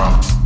from.